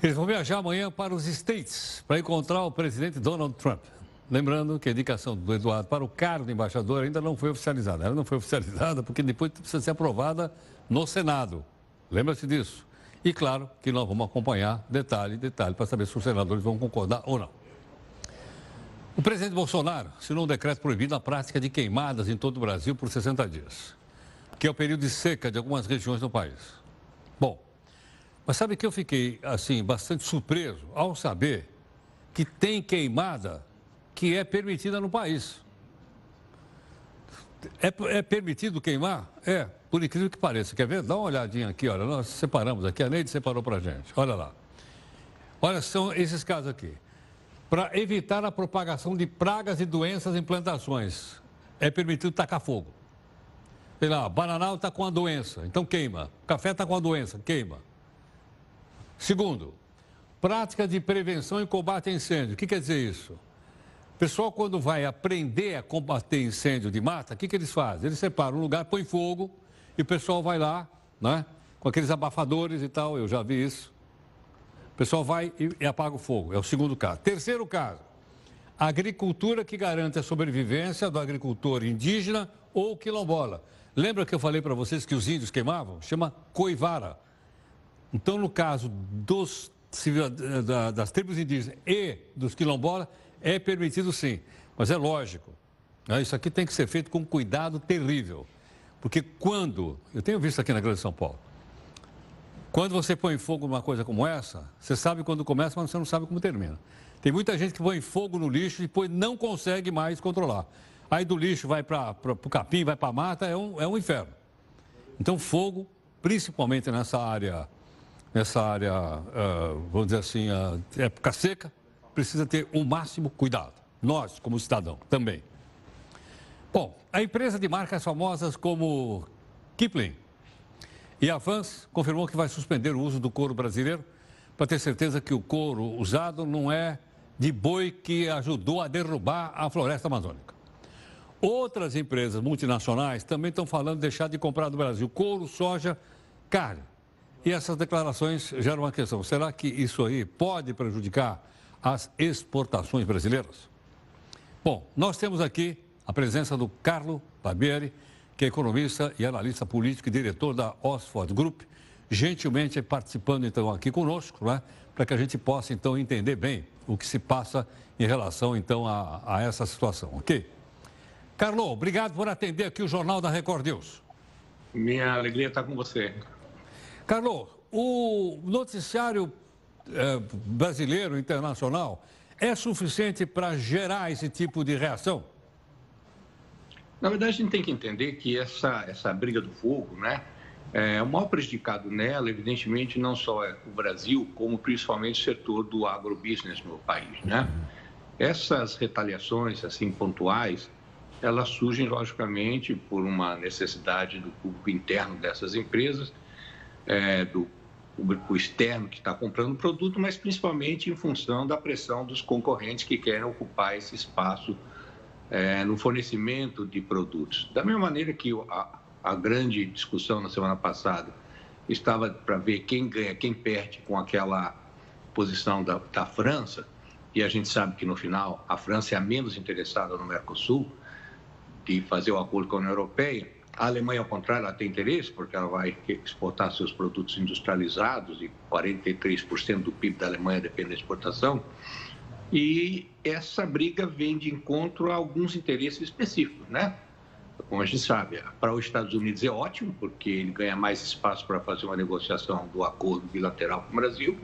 Eles vão viajar amanhã para os States para encontrar o presidente Donald Trump. Lembrando que a indicação do Eduardo para o cargo de embaixador ainda não foi oficializada. Ela não foi oficializada porque depois precisa ser aprovada no Senado. Lembra-se disso? E claro que nós vamos acompanhar detalhe, detalhe, para saber se os senadores vão concordar ou não. O presidente Bolsonaro assinou um decreto proibindo a prática de queimadas em todo o Brasil por 60 dias, que é o período de seca de algumas regiões do país. Bom, mas sabe que eu fiquei, assim, bastante surpreso ao saber que tem queimada que é permitida no país. É, é, permitido queimar? É, por incrível que pareça. Quer ver? Dá uma olhadinha aqui, olha, nós separamos aqui, a Neide separou para gente. Olha lá. Olha, são esses casos aqui. Para evitar a propagação de pragas e doenças em plantações, é permitido tacar fogo. Sei lá, bananal está com a doença, então queima. Café está com a doença, queima. Segundo, prática de prevenção e combate a incêndio. O que quer dizer isso? Pessoal, quando vai aprender a combater incêndio de mata, o que, que eles fazem? Eles separam um lugar, põem fogo e o pessoal vai lá, né? Com aqueles abafadores e tal, eu já vi isso. O pessoal vai e, apaga o fogo. É o segundo caso. Terceiro caso, agricultura que garante a sobrevivência do agricultor indígena ou quilombola. Lembra que eu falei para vocês que os índios queimavam? Chama coivara. Então, no caso dos, das tribos indígenas e dos quilombolas, é permitido sim, mas é lógico. Né? Isso aqui tem que ser feito com cuidado terrível. Porque quando, eu tenho visto aqui na Grande São Paulo, quando você põe fogo numa coisa como essa, você sabe quando começa, mas você não sabe como termina. Tem muita gente que põe fogo no lixo e depois não consegue mais controlar. Aí do lixo vai para o capim, vai para a mata, é um, é um inferno. Então, fogo, principalmente nessa área, nessa área, uh, vamos dizer assim, uh, época seca, precisa ter o máximo cuidado. Nós, como cidadão, também. Bom, a empresa de marcas famosas como Kipling e a confirmou que vai suspender o uso do couro brasileiro para ter certeza que o couro usado não é de boi que ajudou a derrubar a floresta amazônica. Outras empresas multinacionais também estão falando de deixar de comprar do Brasil couro, soja, carne. E essas declarações geram uma questão: será que isso aí pode prejudicar as exportações brasileiras? Bom, nós temos aqui a presença do Carlo Barbieri, que é economista e analista político e diretor da Oxford Group, gentilmente participando então aqui conosco, né, para que a gente possa então entender bem o que se passa em relação então a, a essa situação, ok? Carlo, obrigado por atender aqui o Jornal da Record News. Minha alegria estar com você. Carlo, o noticiário eh, brasileiro, internacional, é suficiente para gerar esse tipo de reação? Na verdade, a gente tem que entender que essa, essa briga do fogo, né? É, o maior prejudicado nela, evidentemente, não só é o Brasil, como principalmente o setor do agrobusiness no país, né? Essas retaliações, assim, pontuais, elas surgem, logicamente, por uma necessidade do público interno dessas empresas, é, do público externo que está comprando o produto, mas principalmente em função da pressão dos concorrentes que querem ocupar esse espaço é, no fornecimento de produtos. Da mesma maneira que a, a grande discussão na semana passada estava para ver quem ganha, quem perde com aquela posição da, da França, e a gente sabe que no final a França é a menos interessada no Mercosul de fazer o acordo com a União Europeia. A Alemanha, ao contrário, ela tem interesse, porque ela vai exportar seus produtos industrializados e 43% do PIB da Alemanha depende da exportação. E essa briga vem de encontro a alguns interesses específicos, né? Como a gente sabe, para os Estados Unidos é ótimo, porque ele ganha mais espaço para fazer uma negociação do acordo bilateral com o Brasil.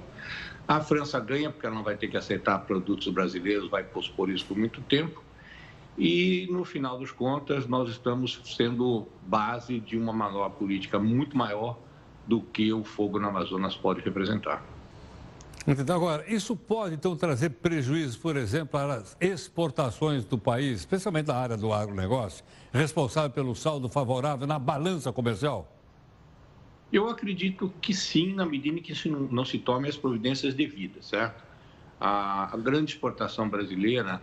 A França ganha, porque ela não vai ter que aceitar produtos brasileiros, vai pospor isso por muito tempo. E, no final das contas, nós estamos sendo base de uma manobra política muito maior do que o fogo no Amazonas pode representar. Então, agora, isso pode, então, trazer prejuízos, por exemplo, para as exportações do país, especialmente na área do agronegócio, responsável pelo saldo favorável na balança comercial? Eu acredito que sim, na medida em que se não, não se tome as providências devidas, certo? A, a grande exportação brasileira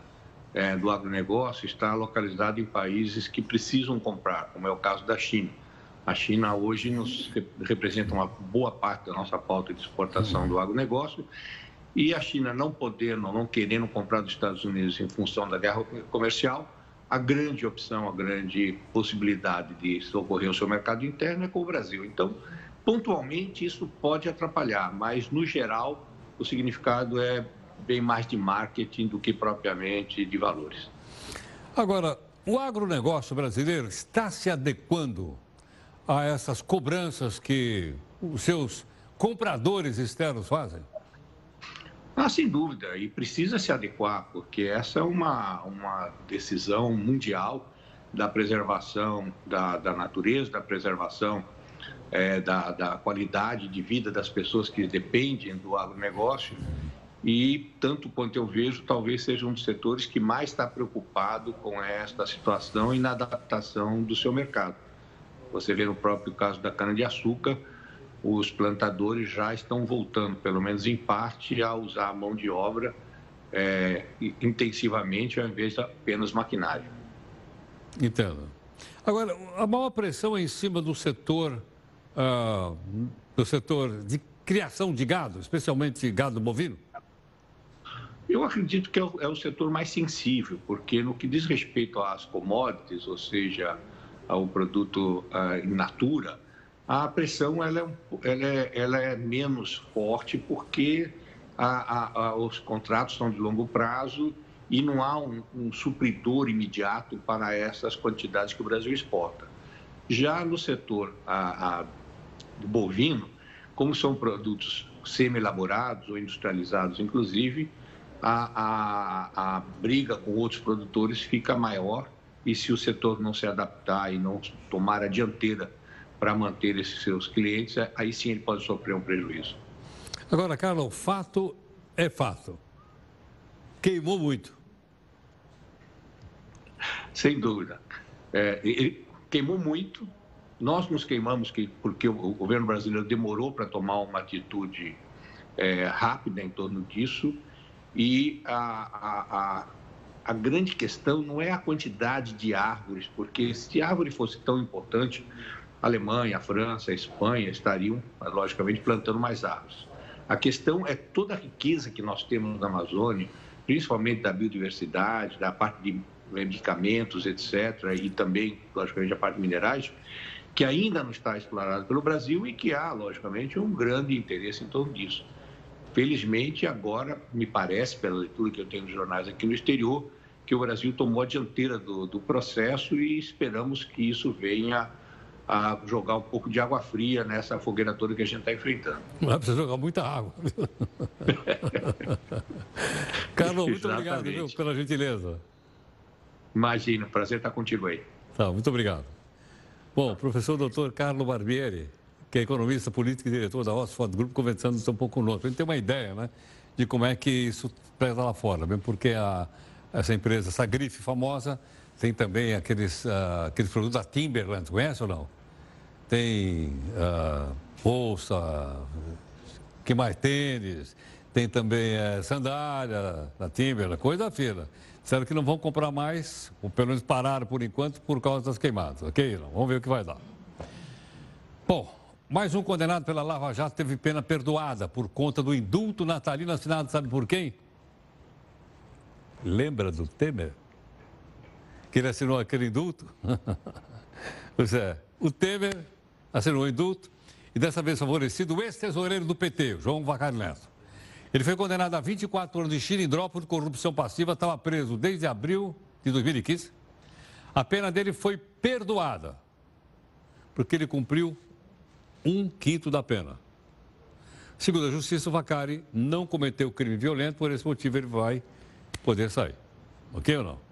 é, do agronegócio está localizada em países que precisam comprar, como é o caso da China. A China hoje nos representa uma boa parte da nossa pauta de exportação do agronegócio e a China não podendo, não querendo comprar dos Estados Unidos em função da guerra comercial, a grande opção, a grande possibilidade de socorrer o seu mercado interno é com o Brasil. Então, pontualmente, isso pode atrapalhar, mas, no geral, o significado é bem mais de marketing do que propriamente de valores. Agora, o agronegócio brasileiro está se adequando a essas cobranças que os seus compradores externos fazem? Ah, sem dúvida, e precisa se adequar, porque essa é uma, uma decisão mundial da preservação da, da natureza, da preservação é, da, da qualidade de vida das pessoas que dependem do agronegócio. E, tanto quanto eu vejo, talvez seja um dos setores que mais está preocupado com esta situação e na adaptação do seu mercado. Você vê no próprio caso da cana-de-açúcar, os plantadores já estão voltando, pelo menos em parte, a usar a mão de obra é, intensivamente ao invés de apenas maquinário. Entendo. Agora, a maior pressão é em cima do setor, uh, do setor de criação de gado, especialmente gado bovino? Eu acredito que é o, é o setor mais sensível, porque no que diz respeito às commodities, ou seja, ao produto uh, in natura, a pressão ela é, ela é, ela é menos forte porque a, a, a, os contratos são de longo prazo e não há um, um supridor imediato para essas quantidades que o Brasil exporta. Já no setor do bovino, como são produtos semi-elaborados ou industrializados, inclusive, a, a, a briga com outros produtores fica maior e se o setor não se adaptar e não tomar a dianteira para manter esses seus clientes, aí sim ele pode sofrer um prejuízo. Agora, Carlos, o fato é fato. Queimou muito. Sem dúvida. É, ele queimou muito. Nós nos queimamos porque o governo brasileiro demorou para tomar uma atitude é, rápida em torno disso. E a, a, a a grande questão não é a quantidade de árvores, porque se árvore fosse tão importante, a Alemanha, a França, a Espanha estariam, logicamente, plantando mais árvores. A questão é toda a riqueza que nós temos na Amazônia, principalmente da biodiversidade, da parte de medicamentos, etc., e também, logicamente, a parte de minerais, que ainda não está explorada pelo Brasil e que há, logicamente, um grande interesse em torno disso. Felizmente, agora, me parece, pela leitura que eu tenho nos jornais aqui no exterior, que o Brasil tomou a dianteira do, do processo e esperamos que isso venha a jogar um pouco de água fria nessa fogueira toda que a gente está enfrentando. Vai precisar jogar muita água. Carlos, muito obrigado viu, pela gentileza. Imagina, prazer estar contigo aí. Tá, muito obrigado. Bom, professor doutor Carlos Barbieri, que é economista político e diretor da Oxford Group, conversando um pouco conosco. A gente tem uma ideia né, de como é que isso pesa lá fora, mesmo porque a, essa empresa, essa grife famosa, tem também aqueles, uh, aqueles produtos da Timberland, conhece ou não? Tem uh, bolsa, que mais? Tênis, tem também uh, sandália da Timberland, coisa fina. Disseram que não vão comprar mais, ou pelo menos pararam por enquanto, por causa das queimadas, ok? Vamos ver o que vai dar. Bom, mais um condenado pela Lava Jato teve pena perdoada por conta do indulto natalino assinado, sabe por quem? Lembra do Temer? Que ele assinou aquele indulto? pois é, o Temer assinou o indulto e dessa vez favorecido o ex-tesoureiro do PT, João Vacari Neto. Ele foi condenado a 24 anos de xilindró por corrupção passiva, estava preso desde abril de 2015. A pena dele foi perdoada, porque ele cumpriu um quinto da pena. Segundo a Justiça, o Vacari não cometeu crime violento, por esse motivo ele vai poder sair. Ok ou não?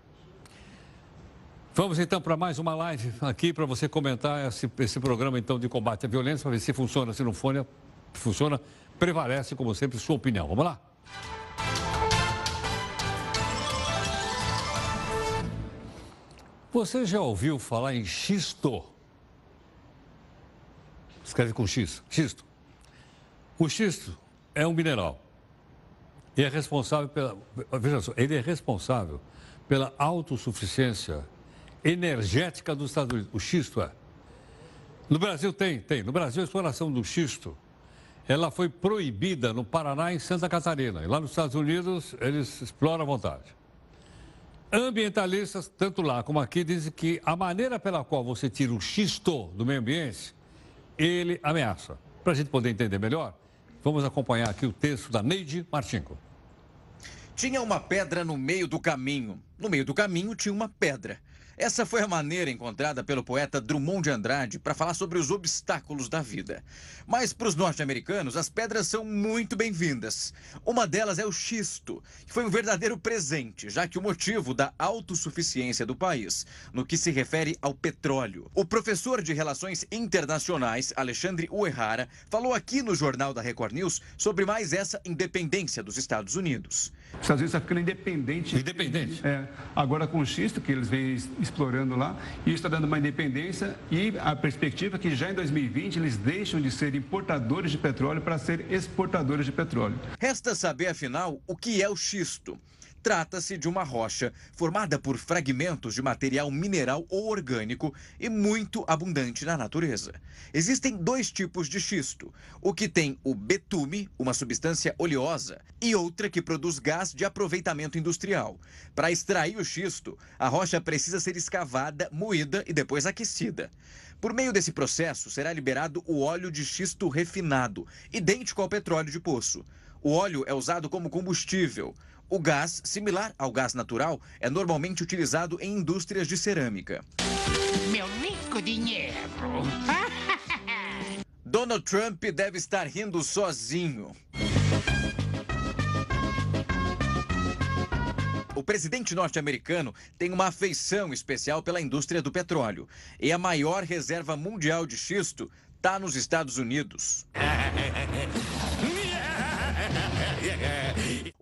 Vamos então para mais uma live aqui para você comentar esse, esse, programa então de combate à violência, para ver se funciona, se não funciona, funciona, prevalece como sempre sua opinião. Vamos lá? Você já ouviu falar em xisto? Escreve com X. Xisto. O xisto é um mineral. E é responsável pela. Veja só, ele é responsável pela autossuficiência energética dos Estados Unidos. O xisto é. No Brasil tem, tem. No Brasil, a exploração do xisto ela foi proibida no Paraná e em Santa Catarina. E lá nos Estados Unidos, eles exploram à vontade. Ambientalistas, tanto lá como aqui, dizem que a maneira pela qual você tira o xisto do meio ambiente ele ameaça. Para a gente poder entender melhor, vamos acompanhar aqui o texto da Neide Martinko. Tinha uma pedra no meio do caminho. No meio do caminho tinha uma pedra. Essa foi a maneira encontrada pelo poeta Drummond de Andrade para falar sobre os obstáculos da vida. Mas para os norte-americanos, as pedras são muito bem-vindas. Uma delas é o xisto, que foi um verdadeiro presente, já que o motivo da autossuficiência do país, no que se refere ao petróleo. O professor de Relações Internacionais, Alexandre Uehara, falou aqui no Jornal da Record News sobre mais essa independência dos Estados Unidos. Os Estados Unidos está ficando independente. Independente. É, agora com o xisto, que eles vêm explorando lá, e isso está dando uma independência e a perspectiva é que já em 2020 eles deixam de ser importadores de petróleo para ser exportadores de petróleo. Resta saber, afinal, o que é o xisto. Trata-se de uma rocha formada por fragmentos de material mineral ou orgânico e muito abundante na natureza. Existem dois tipos de xisto: o que tem o betume, uma substância oleosa, e outra que produz gás de aproveitamento industrial. Para extrair o xisto, a rocha precisa ser escavada, moída e depois aquecida. Por meio desse processo, será liberado o óleo de xisto refinado, idêntico ao petróleo de poço. O óleo é usado como combustível. O gás, similar ao gás natural, é normalmente utilizado em indústrias de cerâmica. Meu rico dinheiro! Donald Trump deve estar rindo sozinho. O presidente norte-americano tem uma afeição especial pela indústria do petróleo. E a maior reserva mundial de xisto está nos Estados Unidos.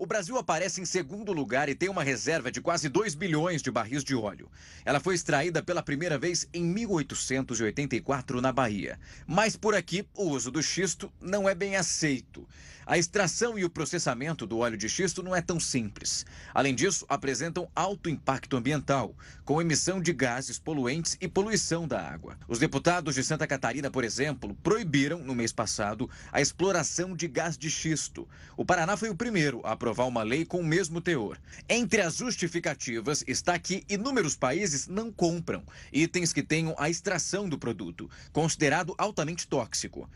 O Brasil aparece em segundo lugar e tem uma reserva de quase 2 bilhões de barris de óleo. Ela foi extraída pela primeira vez em 1884 na Bahia. Mas por aqui, o uso do xisto não é bem aceito. A extração e o processamento do óleo de xisto não é tão simples. Além disso, apresentam alto impacto ambiental, com emissão de gases poluentes e poluição da água. Os deputados de Santa Catarina, por exemplo, proibiram, no mês passado, a exploração de gás de xisto. O Paraná foi o primeiro a aprovar uma lei com o mesmo teor. Entre as justificativas está que inúmeros países não compram itens que tenham a extração do produto, considerado altamente tóxico.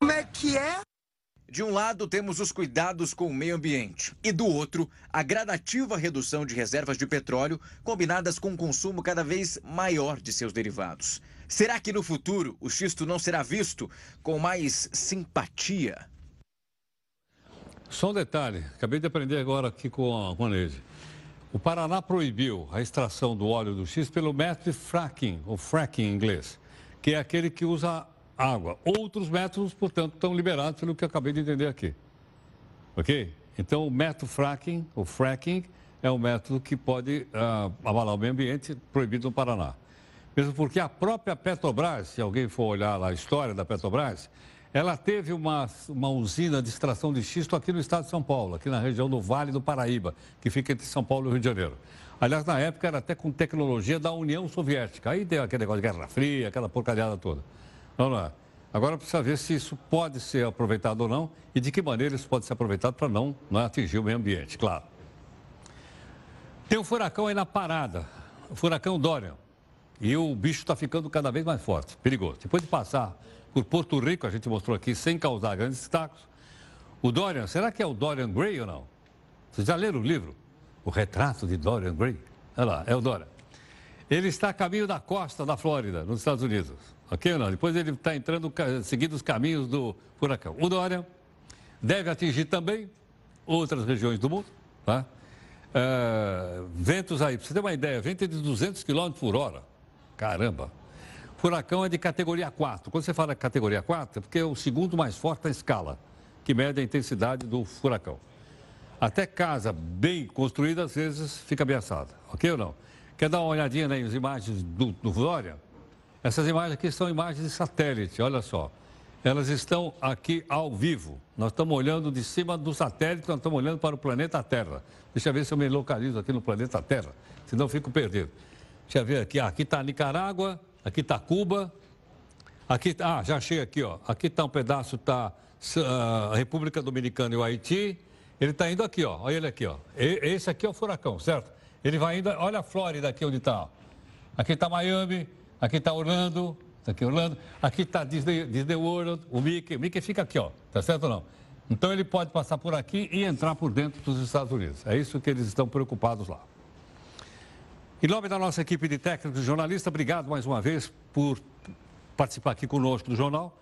Como é que é? De um lado, temos os cuidados com o meio ambiente, e do outro, a gradativa redução de reservas de petróleo, combinadas com um consumo cada vez maior de seus derivados. Será que no futuro o xisto não será visto com mais simpatia? Só um detalhe, acabei de aprender agora aqui com a, com Neide. O Paraná proibiu a extração do óleo do xisto pelo método fracking, ou fracking em inglês, que é aquele que usa água. Outros métodos, portanto, estão liberados pelo que eu acabei de entender aqui. Ok? Então, o método fracking, o fracking, é um método que pode uh, abalar o meio ambiente, proibido no Paraná. Mesmo porque a própria Petrobras, se alguém for olhar lá a história da Petrobras, ela teve uma, uma usina de extração de xisto aqui no estado de São Paulo, aqui na região do Vale do Paraíba, que fica entre São Paulo e Rio de Janeiro. Aliás, na época era até com tecnologia da União Soviética. Aí deu aquele negócio de Guerra Fria, aquela porcariada toda. Não é. Agora precisa ver se isso pode ser aproveitado ou não e de que maneira isso pode ser aproveitado para não, não atingir o meio ambiente, claro. Tem um furacão aí na parada, o furacão Dorian. E o bicho está ficando cada vez mais forte, perigoso. Depois de passar por Porto Rico, a gente mostrou aqui, sem causar grandes destaques, o Dorian, será que é o Dorian Gray ou não? Vocês já leram o livro? O Retrato de Dorian Gray? Olha lá, é o Dorian. Ele está a caminho da costa da Flórida, nos Estados Unidos. Ok ou não? Depois ele está entrando, seguindo os caminhos do furacão. O Dória deve atingir também outras regiões do mundo, tá? Uh, ventos aí, para você ter uma ideia, vento de 200 km por hora. Caramba! Furacão é de categoria 4. Quando você fala categoria 4, é porque é o segundo mais forte na escala, que mede a intensidade do furacão. Até casa bem construída, às vezes, fica ameaçada. Ok ou não? Quer dar uma olhadinha nas imagens do, do Dória? Essas imagens aqui são imagens de satélite, olha só. Elas estão aqui ao vivo. Nós estamos olhando de cima do satélite, nós estamos olhando para o planeta Terra. Deixa eu ver se eu me localizo aqui no planeta Terra, senão eu fico perdido. Deixa eu ver aqui. Ah, aqui está Nicarágua, aqui está Cuba. Aqui, ah, já achei aqui, ó. Aqui está um pedaço, está uh, a República Dominicana e o Haiti. Ele está indo aqui, ó. Olha ele aqui, ó. E, esse aqui é o furacão, certo? Ele vai indo, olha a Flórida aqui onde está. Aqui está Miami, Aqui está Orlando, tá aqui Orlando. Aqui está Disney, Disney World, o Mickey. O Mickey fica aqui, ó. Tá certo ou não? Então ele pode passar por aqui e entrar por dentro dos Estados Unidos. É isso que eles estão preocupados lá. Em nome da nossa equipe de técnicos e jornalistas, obrigado mais uma vez por participar aqui conosco do jornal.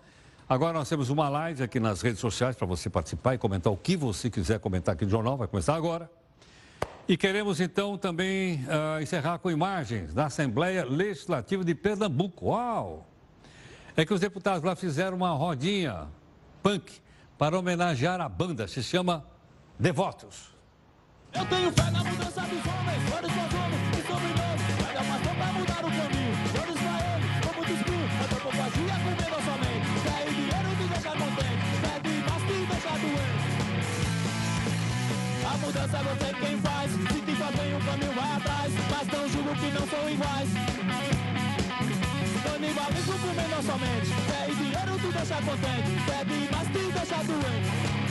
Agora nós temos uma live aqui nas redes sociais para você participar e comentar o que você quiser comentar aqui no jornal. Vai começar agora. E queremos então também uh, encerrar com imagens da Assembleia Legislativa de Pernambuco. Uau! É que os deputados lá fizeram uma rodinha punk para homenagear a banda, se chama Devotos. Eu tenho fé na mudança dos homens, são homens A mudança não tem quem faz. Se tem tem um caminho vai atrás. Mas não julgo que não são iguais. Canibalismo por menor somente. Quer dinheiro tu deixa contente. Bebe mais te deixa doente